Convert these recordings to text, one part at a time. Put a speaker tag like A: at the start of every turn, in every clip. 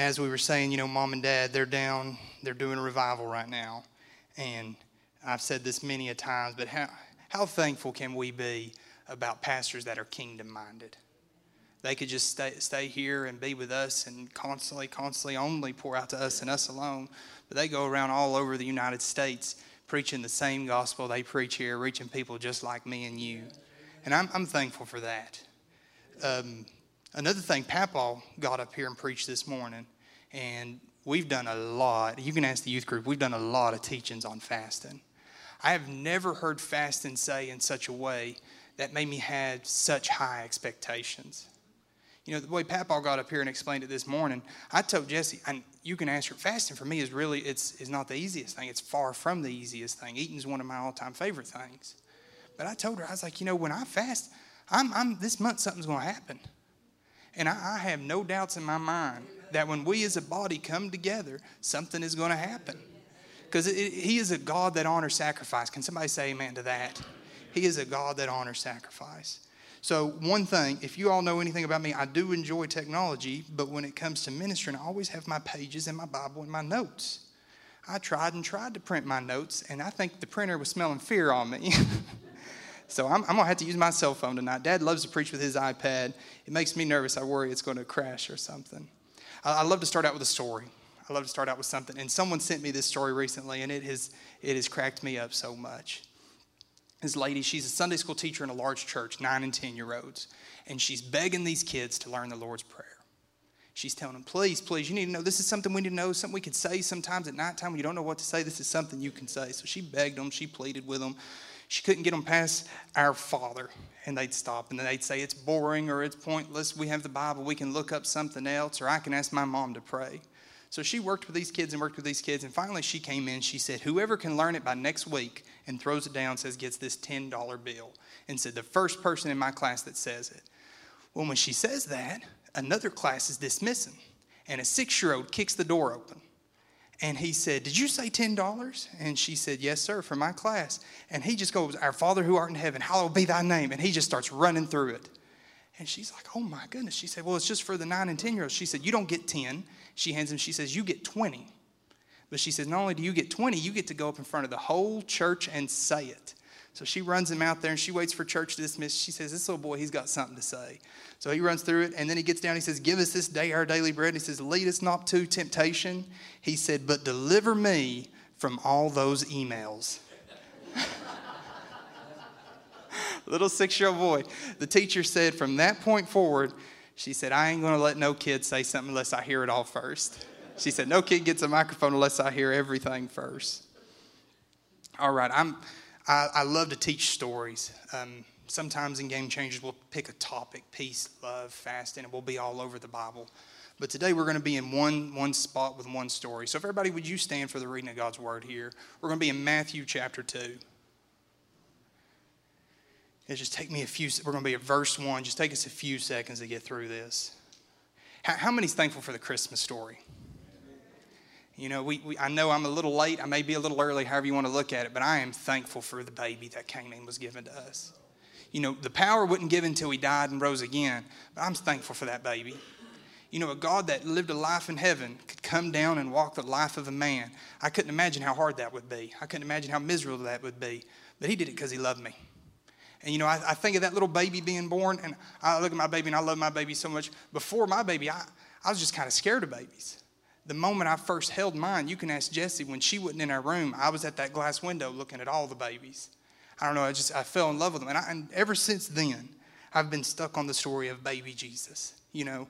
A: as we were saying, you know, mom and dad, they're down, they're doing a revival right now. And I've said this many a times, but how, how thankful can we be about pastors that are kingdom minded? They could just stay, stay here and be with us and constantly, constantly only pour out to us and us alone. But they go around all over the United States preaching the same gospel they preach here, reaching people just like me and you. And I'm, I'm thankful for that. Um, another thing, Papa got up here and preached this morning, and we've done a lot. You can ask the youth group, we've done a lot of teachings on fasting. I have never heard fasting say in such a way that made me have such high expectations. You know, the way Papa got up here and explained it this morning, I told Jesse, and you can answer fasting for me is really, it's, it's not the easiest thing. It's far from the easiest thing. Eating is one of my all-time favorite things. But I told her, I was like, you know, when I fast, I'm, I'm this month something's going to happen. And I, I have no doubts in my mind that when we as a body come together, something is going to happen. Because He is a God that honors sacrifice. Can somebody say amen to that? He is a God that honors sacrifice. So, one thing, if you all know anything about me, I do enjoy technology, but when it comes to ministering, I always have my pages and my Bible and my notes. I tried and tried to print my notes, and I think the printer was smelling fear on me. so, I'm, I'm going to have to use my cell phone tonight. Dad loves to preach with his iPad. It makes me nervous. I worry it's going to crash or something. I, love to start out with a story. I love to start out with something. And someone sent me this story recently, and it has, it has cracked me up so much this lady, she's a Sunday school teacher in a large church, nine and 10 year olds, and she's begging these kids to learn the Lord's Prayer. She's telling them, please, please, you need to know this is something we need to know, something we can say sometimes at nighttime when you don't know what to say. This is something you can say. So she begged them, she pleaded with them. She couldn't get them past our Father, and they'd stop and then they'd say, It's boring or it's pointless. We have the Bible, we can look up something else, or I can ask my mom to pray. So she worked with these kids and worked with these kids. And finally, she came in. She said, Whoever can learn it by next week and throws it down says, gets this $10 bill. And said, The first person in my class that says it. Well, when she says that, another class is dismissing. And a six year old kicks the door open. And he said, Did you say $10? And she said, Yes, sir, for my class. And he just goes, Our Father who art in heaven, hallowed be thy name. And he just starts running through it. And she's like, Oh my goodness. She said, Well, it's just for the nine and 10 year olds. She said, You don't get 10. She hands him, she says, You get 20. But she says, Not only do you get 20, you get to go up in front of the whole church and say it. So she runs him out there and she waits for church to dismiss. She says, This little boy, he's got something to say. So he runs through it and then he gets down. He says, Give us this day our daily bread. He says, Lead us not to temptation. He said, But deliver me from all those emails. little six year old boy. The teacher said from that point forward, she said, I ain't going to let no kid say something unless I hear it all first. She said, No kid gets a microphone unless I hear everything first. All right, I'm, I, I love to teach stories. Um, sometimes in Game Changers, we'll pick a topic peace, love, fasting, and we'll be all over the Bible. But today we're going to be in one, one spot with one story. So, if everybody, would you stand for the reading of God's word here? We're going to be in Matthew chapter 2. It just take me a few, we're going to be at verse one. Just take us a few seconds to get through this. How, how many's thankful for the Christmas story? You know, we, we, I know I'm a little late. I may be a little early, however you want to look at it, but I am thankful for the baby that came and was given to us. You know, the power wasn't given until he died and rose again, but I'm thankful for that baby. You know, a God that lived a life in heaven could come down and walk the life of a man. I couldn't imagine how hard that would be. I couldn't imagine how miserable that would be. But he did it because he loved me. And you know, I, I, think of that little baby being born, and I look at my baby and I love my baby so much. Before my baby, I, I was just kind of scared of babies. The moment I first held mine, you can ask Jessie, when she wasn't in our room, I was at that glass window looking at all the babies. I don't know, I just I fell in love with them. And, I, and ever since then, I've been stuck on the story of baby Jesus, you know.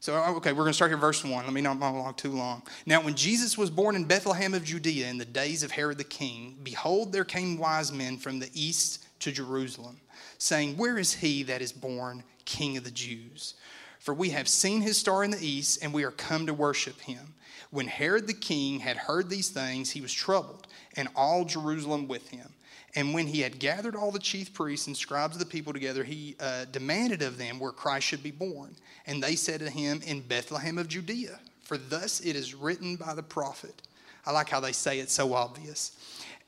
A: So, uh, okay, we're going to start here, verse 1. Let me not monologue too long. Now, when Jesus was born in Bethlehem of Judea in the days of Herod the king, behold, there came wise men from the east to Jerusalem, saying, Where is he that is born King of the Jews? For we have seen his star in the east, and we are come to worship him. When Herod the king had heard these things, he was troubled, and all Jerusalem with him. And when he had gathered all the chief priests and scribes of the people together, he uh, demanded of them where Christ should be born. And they said to him, In Bethlehem of Judea, for thus it is written by the prophet. I like how they say it so obvious.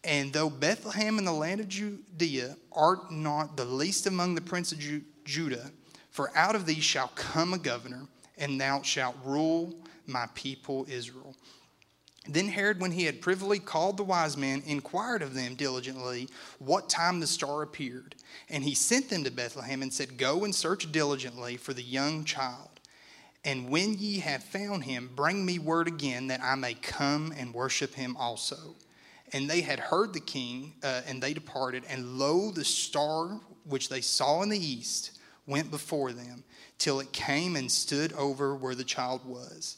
A: And though Bethlehem in the land of Judea art not the least among the prince of Ju- Judah, for out of thee shall come a governor, and thou shalt rule my people Israel. Then Herod, when he had privily called the wise men, inquired of them diligently what time the star appeared. And he sent them to Bethlehem and said, Go and search diligently for the young child. And when ye have found him, bring me word again that I may come and worship him also. And they had heard the king, uh, and they departed. And lo, the star which they saw in the east went before them, till it came and stood over where the child was.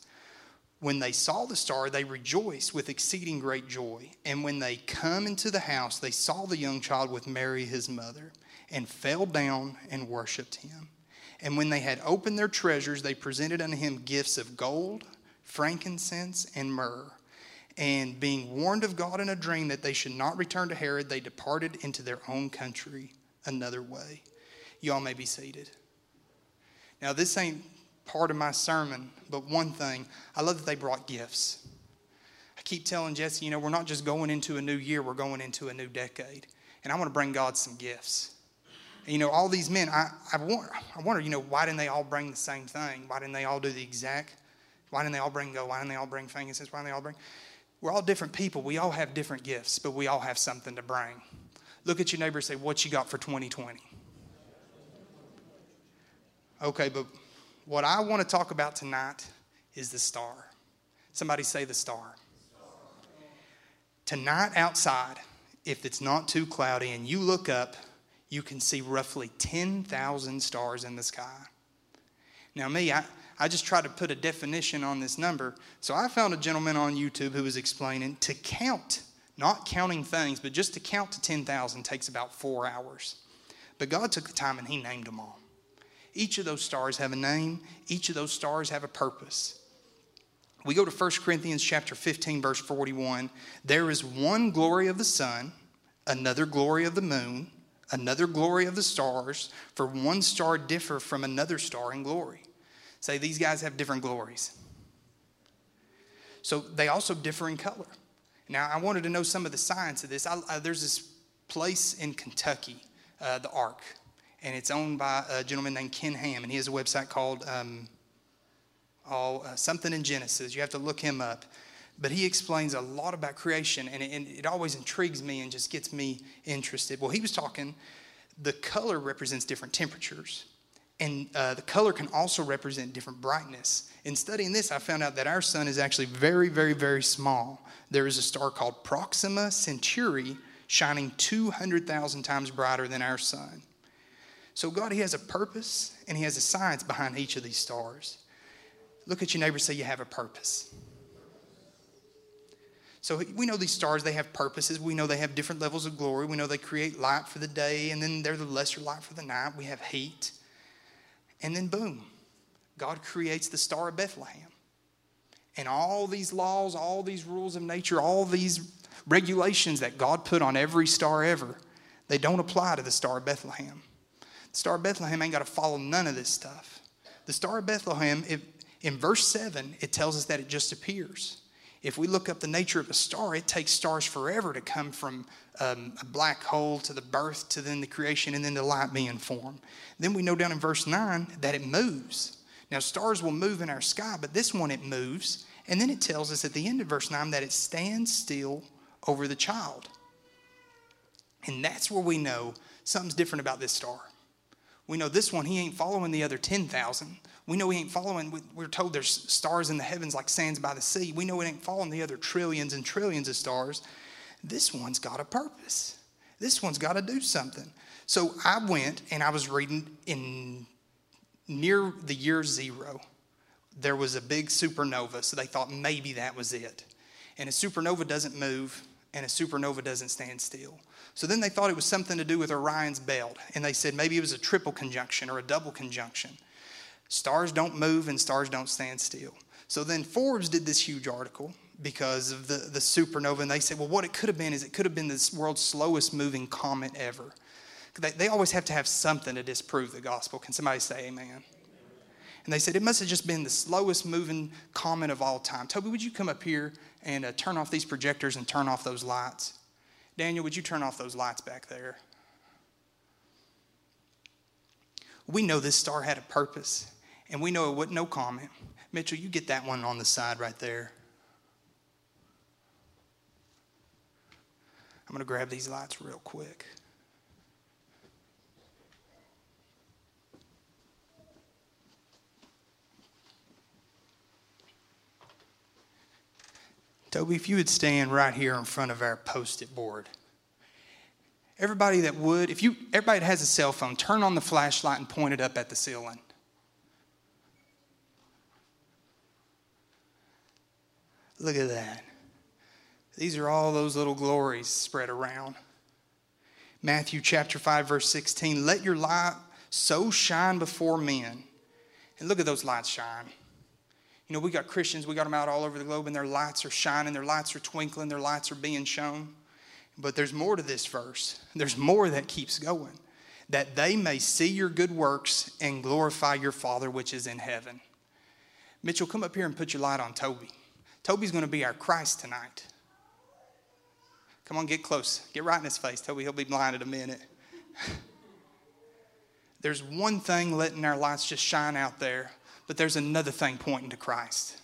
A: When they saw the star, they rejoiced with exceeding great joy. And when they come into the house, they saw the young child with Mary his mother, and fell down and worshipped him. And when they had opened their treasures, they presented unto him gifts of gold, frankincense, and myrrh. And being warned of God in a dream that they should not return to Herod, they departed into their own country another way. Y'all may be seated. Now, this ain't part of my sermon, but one thing I love that they brought gifts. I keep telling Jesse, you know, we're not just going into a new year, we're going into a new decade. And I want to bring God some gifts. And, you know, all these men, I, I, wonder, I wonder, you know, why didn't they all bring the same thing? Why didn't they all do the exact? Why didn't they all bring gold? Why didn't they all bring frankincense? Why didn't they all bring? We're all different people. We all have different gifts, but we all have something to bring. Look at your neighbor and say, What you got for 2020? Okay, but what I want to talk about tonight is the star. Somebody say the star. Tonight outside, if it's not too cloudy and you look up, you can see roughly 10,000 stars in the sky. Now, me, I, I just try to put a definition on this number. So I found a gentleman on YouTube who was explaining to count, not counting things, but just to count to 10,000 takes about four hours. But God took the time and He named them all. Each of those stars have a name, each of those stars have a purpose. We go to 1 Corinthians chapter 15 verse 41. There is one glory of the sun, another glory of the moon, another glory of the stars, for one star differ from another star in glory. Say these guys have different glories. So they also differ in color. Now, I wanted to know some of the science of this. I, I, there's this place in Kentucky, uh, the Ark and it's owned by a gentleman named Ken Ham, and he has a website called um, oh, uh, something in Genesis. You have to look him up. But he explains a lot about creation, and it, and it always intrigues me and just gets me interested. Well, he was talking, the color represents different temperatures, and uh, the color can also represent different brightness. In studying this, I found out that our sun is actually very, very, very small. There is a star called Proxima Centauri shining 200,000 times brighter than our sun. So, God, He has a purpose and He has a science behind each of these stars. Look at your neighbor say, You have a purpose. So, we know these stars, they have purposes. We know they have different levels of glory. We know they create light for the day, and then they're the lesser light for the night. We have heat. And then, boom, God creates the Star of Bethlehem. And all these laws, all these rules of nature, all these regulations that God put on every star ever, they don't apply to the Star of Bethlehem. Star of Bethlehem ain't got to follow none of this stuff. The Star of Bethlehem, in verse 7, it tells us that it just appears. If we look up the nature of a star, it takes stars forever to come from um, a black hole to the birth to then the creation and then the light being formed. Then we know down in verse 9 that it moves. Now, stars will move in our sky, but this one it moves. And then it tells us at the end of verse 9 that it stands still over the child. And that's where we know something's different about this star. We know this one, he ain't following the other 10,000. We know he ain't following, we're told there's stars in the heavens like sands by the sea. We know it ain't following the other trillions and trillions of stars. This one's got a purpose. This one's got to do something. So I went and I was reading in near the year zero. There was a big supernova, so they thought maybe that was it. And a supernova doesn't move, and a supernova doesn't stand still. So then they thought it was something to do with Orion's belt, and they said maybe it was a triple conjunction or a double conjunction. Stars don't move and stars don't stand still. So then Forbes did this huge article because of the, the supernova, and they said, well, what it could have been is it could have been the world's slowest moving comet ever. They, they always have to have something to disprove the gospel. Can somebody say amen? And they said it must have just been the slowest moving comet of all time. Toby, would you come up here and uh, turn off these projectors and turn off those lights? Daniel, would you turn off those lights back there? We know this star had a purpose, and we know it wasn't no comet. Mitchell, you get that one on the side right there. I'm going to grab these lights real quick. Toby, if you would stand right here in front of our post it board. Everybody that would, if you, everybody that has a cell phone, turn on the flashlight and point it up at the ceiling. Look at that. These are all those little glories spread around. Matthew chapter 5, verse 16. Let your light so shine before men. And look at those lights shine. You know, we got Christians, we got them out all over the globe, and their lights are shining, their lights are twinkling, their lights are being shown. But there's more to this verse. There's more that keeps going. That they may see your good works and glorify your Father which is in heaven. Mitchell, come up here and put your light on Toby. Toby's going to be our Christ tonight. Come on, get close. Get right in his face. Toby, he'll be blind in a minute. There's one thing letting our lights just shine out there, but there's another thing pointing to Christ.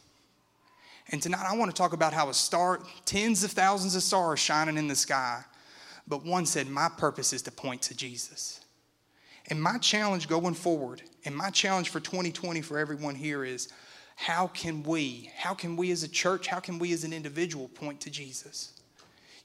A: And tonight I want to talk about how a star, tens of thousands of stars shining in the sky, but one said, My purpose is to point to Jesus. And my challenge going forward, and my challenge for 2020 for everyone here is how can we, how can we as a church, how can we as an individual point to Jesus?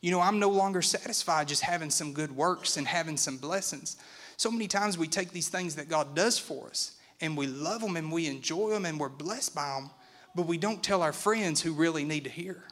A: You know, I'm no longer satisfied just having some good works and having some blessings. So many times we take these things that God does for us and we love them and we enjoy them and we're blessed by them, but we don't tell our friends who really need to hear.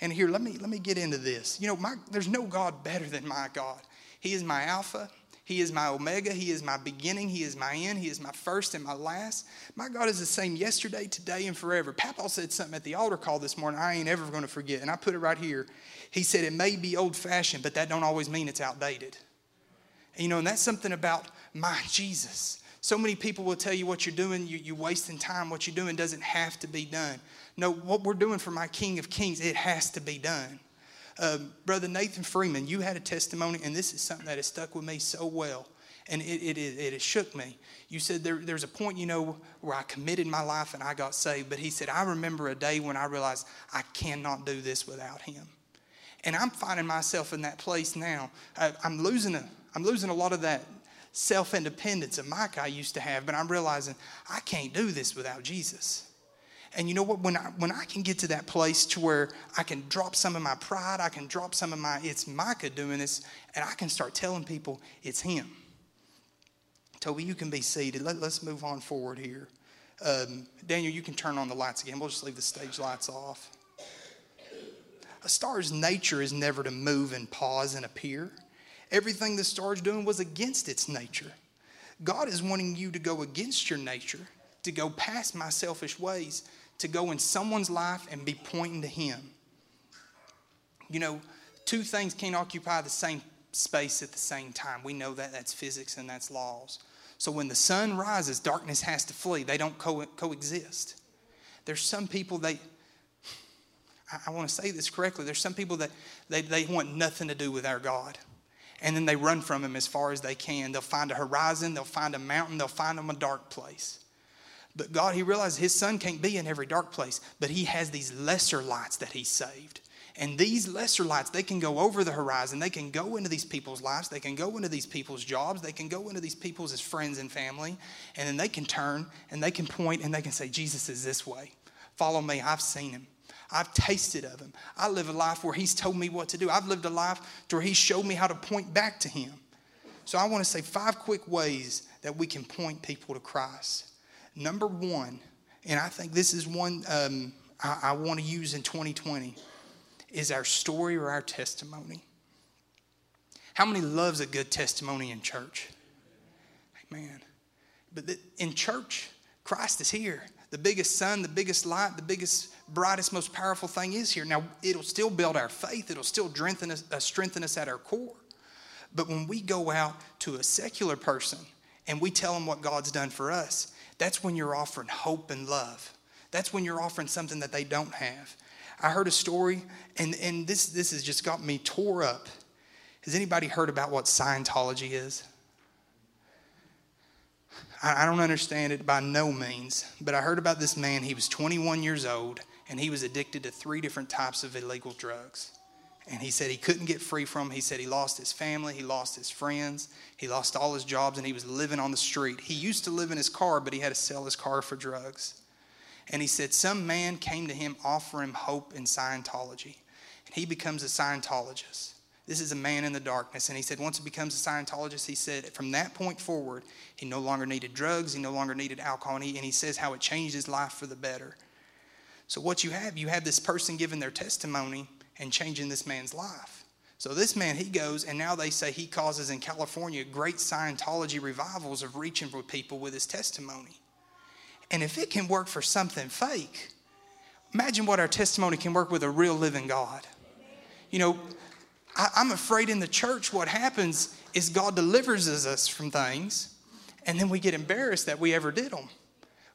A: And here, let me let me get into this. You know, my, there's no God better than my God. He is my Alpha. He is my Omega. He is my beginning. He is my end. He is my first and my last. My God is the same yesterday, today, and forever. Papa said something at the altar call this morning I ain't ever going to forget, and I put it right here. He said it may be old fashioned, but that don't always mean it's outdated. You know, and that's something about my Jesus. So many people will tell you what you're doing, you, you're wasting time. What you're doing doesn't have to be done. No, what we're doing for my King of Kings, it has to be done. Uh, Brother Nathan Freeman, you had a testimony, and this is something that has stuck with me so well, and it, it, it, it shook me. You said there, there's a point, you know, where I committed my life and I got saved, but he said, I remember a day when I realized I cannot do this without him. And I'm finding myself in that place now. I, I'm losing a, I'm losing a lot of that self independence of Mike I used to have, but I'm realizing I can't do this without Jesus. And you know what? When I, when I can get to that place to where I can drop some of my pride, I can drop some of my, it's Micah doing this, and I can start telling people it's him. Toby, you can be seated. Let, us move on forward here. Um, Daniel, you can turn on the lights again. We'll just leave the stage lights off. A star's nature is never to move and pause and appear. Everything the star's doing was against its nature. God is wanting you to go against your nature, to go past my selfish ways, to go in someone's life and be pointing to Him. You know, two things can't occupy the same space at the same time. We know that that's physics and that's laws. So when the sun rises, darkness has to flee. They don't co- coexist. There's some people they I, I want to say this correctly. There's some people that they, they want nothing to do with our God and then they run from him as far as they can. They'll find a horizon, they'll find a mountain, they'll find them a dark place. But God, he realized his son can't be in every dark place, but he has these lesser lights that he saved. And these lesser lights, they can go over the horizon. They can go into these people's lives. They can go into these people's jobs. They can go into these people's as friends and family. And then they can turn and they can point and they can say, Jesus is this way. Follow me. I've seen him. I've tasted of him. I live a life where he's told me what to do. I've lived a life where he's showed me how to point back to him. So I want to say five quick ways that we can point people to Christ. Number one, and I think this is one um, I, I want to use in 2020, is our story or our testimony. How many loves a good testimony in church? Amen. But in church, Christ is here. The biggest sun, the biggest light, the biggest brightest, most powerful thing is here. Now, it'll still build our faith, it'll still strengthen us, uh, strengthen us at our core. But when we go out to a secular person and we tell them what God's done for us, that's when you're offering hope and love. That's when you're offering something that they don't have. I heard a story, and, and this, this has just got me tore up. Has anybody heard about what Scientology is? I, I don't understand it by no means, but I heard about this man. He was 21 years old and he was addicted to three different types of illegal drugs. And he said he couldn't get free from. He said he lost his family, he lost his friends, he lost all his jobs, and he was living on the street. He used to live in his car, but he had to sell his car for drugs. And he said some man came to him offering him hope in Scientology. And he becomes a Scientologist. This is a man in the darkness. And he said, once he becomes a Scientologist, he said, from that point forward, he no longer needed drugs, he no longer needed alcohol. And he, and he says how it changed his life for the better. So, what you have, you have this person giving their testimony and changing this man's life. So, this man, he goes, and now they say he causes in California great Scientology revivals of reaching for people with his testimony. And if it can work for something fake, imagine what our testimony can work with a real living God. You know, I, I'm afraid in the church, what happens is God delivers us from things, and then we get embarrassed that we ever did them.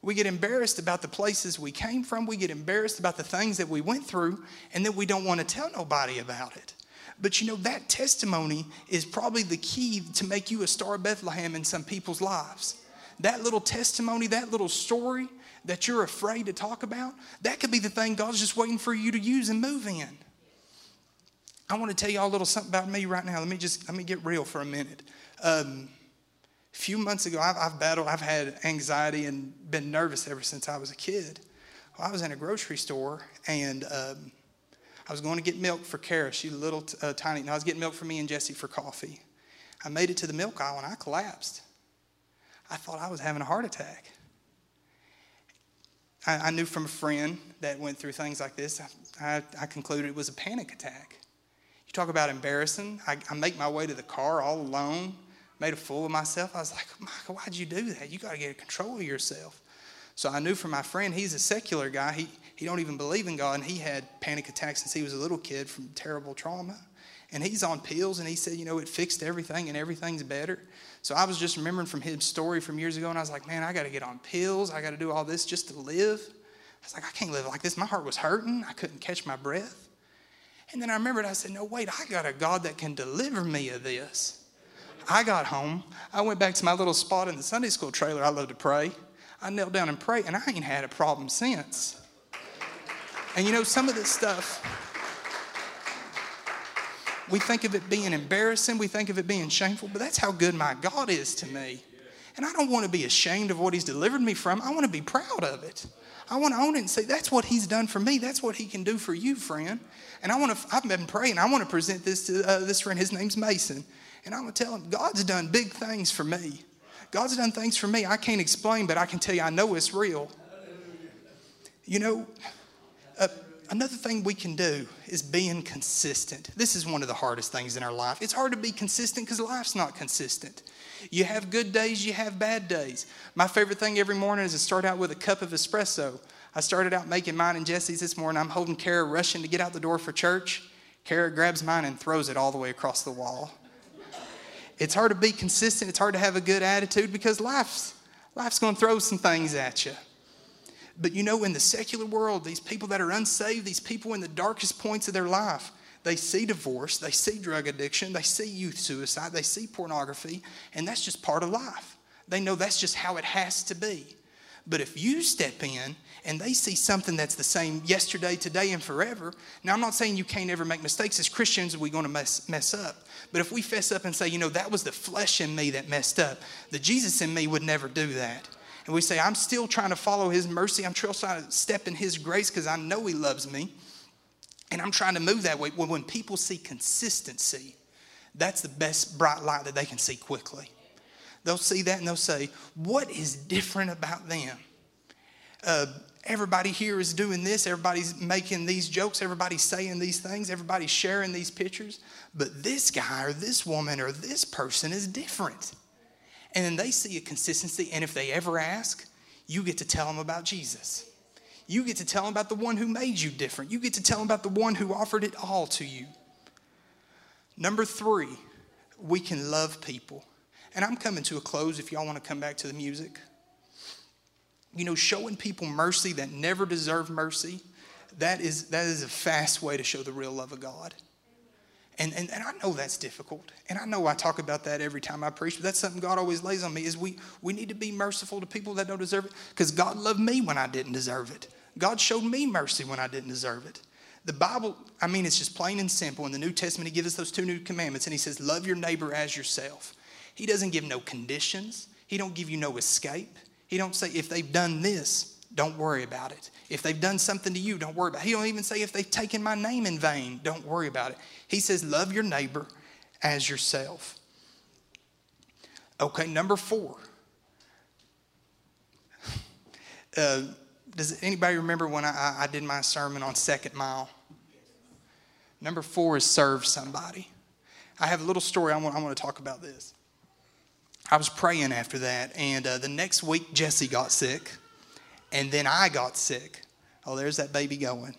A: We get embarrassed about the places we came from. We get embarrassed about the things that we went through, and then we don't want to tell nobody about it. But you know, that testimony is probably the key to make you a star of Bethlehem in some people's lives. That little testimony, that little story that you're afraid to talk about, that could be the thing God's just waiting for you to use and move in. I want to tell you all a little something about me right now. Let me just let me get real for a minute. Um, a few months ago, I've, I've, battled, I've had anxiety and been nervous ever since I was a kid. Well, I was in a grocery store and um, I was going to get milk for Kara. She's a little uh, tiny. And I was getting milk for me and Jesse for coffee. I made it to the milk aisle and I collapsed. I thought I was having a heart attack. I, I knew from a friend that went through things like this, I, I, I concluded it was a panic attack. You talk about embarrassing. I make my way to the car all alone, made a fool of myself. I was like, Michael, why'd you do that? You got to get control of yourself. So I knew from my friend, he's a secular guy. He, he don't even believe in God, and he had panic attacks since he was a little kid from terrible trauma. And he's on pills, and he said, you know, it fixed everything, and everything's better. So I was just remembering from his story from years ago, and I was like, man, I got to get on pills. I got to do all this just to live. I was like, I can't live like this. My heart was hurting. I couldn't catch my breath. And then I remembered, I said, no, wait, I got a God that can deliver me of this. I got home. I went back to my little spot in the Sunday school trailer. I love to pray. I knelt down and prayed, and I ain't had a problem since. And you know, some of this stuff, we think of it being embarrassing, we think of it being shameful, but that's how good my God is to me. And I don't want to be ashamed of what He's delivered me from. I want to be proud of it. I want to own it and say, that's what He's done for me. That's what He can do for you, friend. And I want to, I've been praying. I want to present this to uh, this friend. His name's Mason. And I'm going to tell him, God's done big things for me. God's done things for me I can't explain, but I can tell you I know it's real. You know, uh, another thing we can do is being consistent. This is one of the hardest things in our life. It's hard to be consistent because life's not consistent. You have good days, you have bad days. My favorite thing every morning is to start out with a cup of espresso. I started out making mine and Jesse's this morning. I'm holding Kara, rushing to get out the door for church. Kara grabs mine and throws it all the way across the wall. It's hard to be consistent. It's hard to have a good attitude because life's, life's going to throw some things at you. But you know, in the secular world, these people that are unsaved, these people in the darkest points of their life, they see divorce, they see drug addiction, they see youth suicide, they see pornography, and that's just part of life. They know that's just how it has to be. But if you step in and they see something that's the same yesterday, today, and forever, now I'm not saying you can't ever make mistakes. As Christians, we're going to mess, mess up. But if we fess up and say, you know, that was the flesh in me that messed up, the Jesus in me would never do that. And we say, I'm still trying to follow his mercy. I'm still trying to step in his grace because I know he loves me. And I'm trying to move that way. Well, when people see consistency, that's the best bright light that they can see quickly. They'll see that and they'll say, What is different about them? Uh, everybody here is doing this. Everybody's making these jokes. Everybody's saying these things. Everybody's sharing these pictures. But this guy or this woman or this person is different. And then they see a consistency. And if they ever ask, you get to tell them about Jesus. You get to tell them about the one who made you different. You get to tell them about the one who offered it all to you. Number three, we can love people. And I'm coming to a close if y'all want to come back to the music. You know, showing people mercy that never deserve mercy, that is, that is a fast way to show the real love of God. And, and, and I know that's difficult. And I know I talk about that every time I preach, but that's something God always lays on me is we, we need to be merciful to people that don't deserve it because God loved me when I didn't deserve it. God showed me mercy when I didn't deserve it. The Bible, I mean, it's just plain and simple. In the New Testament, He gives us those two new commandments, and He says, love your neighbor as yourself. He doesn't give no conditions. He don't give you no escape. He don't say, if they've done this, don't worry about it. If they've done something to you, don't worry about it. He don't even say if they've taken my name in vain, don't worry about it. He says, love your neighbor as yourself. Okay, number four. Uh, does anybody remember when I, I did my sermon on second mile? Number four is serve somebody. I have a little story I want, I want to talk about this. I was praying after that, and uh, the next week Jesse got sick, and then I got sick. Oh, there's that baby going.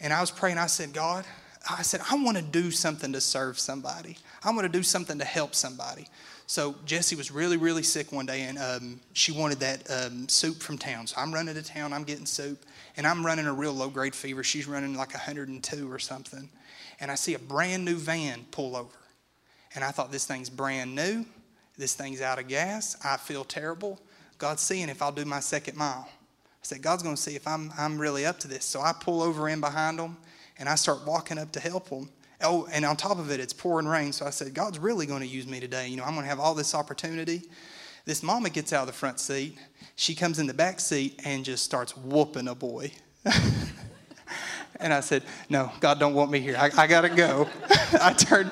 A: And I was praying, I said, God, I said, I want to do something to serve somebody. I want to do something to help somebody. So Jesse was really, really sick one day, and um, she wanted that um, soup from town. So I'm running to town, I'm getting soup, and I'm running a real low grade fever. She's running like 102 or something. And I see a brand new van pull over. And I thought, this thing's brand new. This thing's out of gas. I feel terrible. God's seeing if I'll do my second mile. I said, God's going to see if I'm, I'm really up to this. So I pull over in behind them, and I start walking up to help them. Oh, and on top of it, it's pouring rain. So I said, God's really going to use me today. You know, I'm going to have all this opportunity. This mama gets out of the front seat. She comes in the back seat and just starts whooping a boy. and I said, No, God don't want me here. I, I got to go. I turned,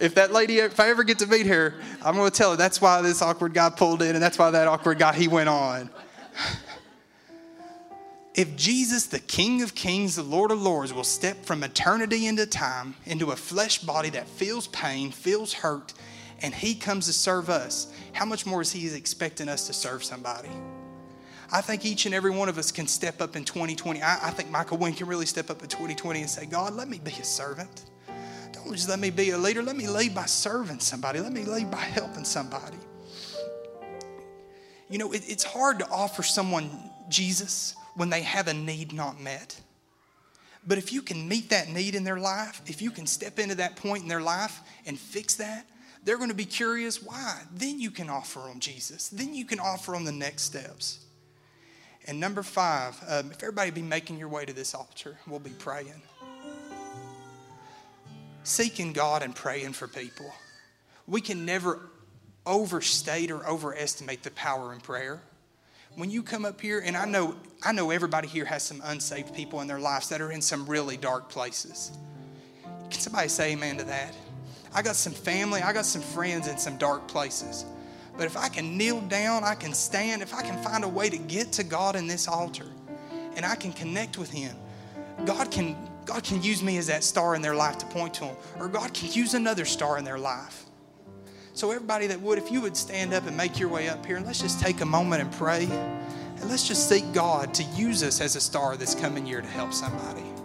A: if that lady, if I ever get to meet her, I'm to tell her that's why this awkward guy pulled in and that's why that awkward guy, he went on if Jesus, the King of Kings, the Lord of Lords, will step from eternity into time into a flesh body that feels pain, feels hurt, and He comes to serve us, how much more is He expecting us to serve somebody? I think each and every one of us can step up in 2020. I, I think Michael Wynn can really step up in 2020 and say, God, let me be a servant. Don't just let me be a leader. Let me lead by serving somebody. Let me lead by helping somebody. You know, it, it's hard to offer someone Jesus when they have a need not met. But if you can meet that need in their life, if you can step into that point in their life and fix that, they're going to be curious why. Then you can offer them Jesus. Then you can offer them the next steps. And number five, um, if everybody be making your way to this altar, we'll be praying. Seeking God and praying for people. We can never overstate or overestimate the power in prayer when you come up here, and I know, I know everybody here has some unsaved people in their lives that are in some really dark places. Can somebody say amen to that? I got some family, I got some friends in some dark places. But if I can kneel down, I can stand, if I can find a way to get to God in this altar and I can connect with Him, God can, God can use me as that star in their life to point to Him, or God can use another star in their life. So, everybody that would, if you would stand up and make your way up here, and let's just take a moment and pray. And let's just seek God to use us as a star this coming year to help somebody.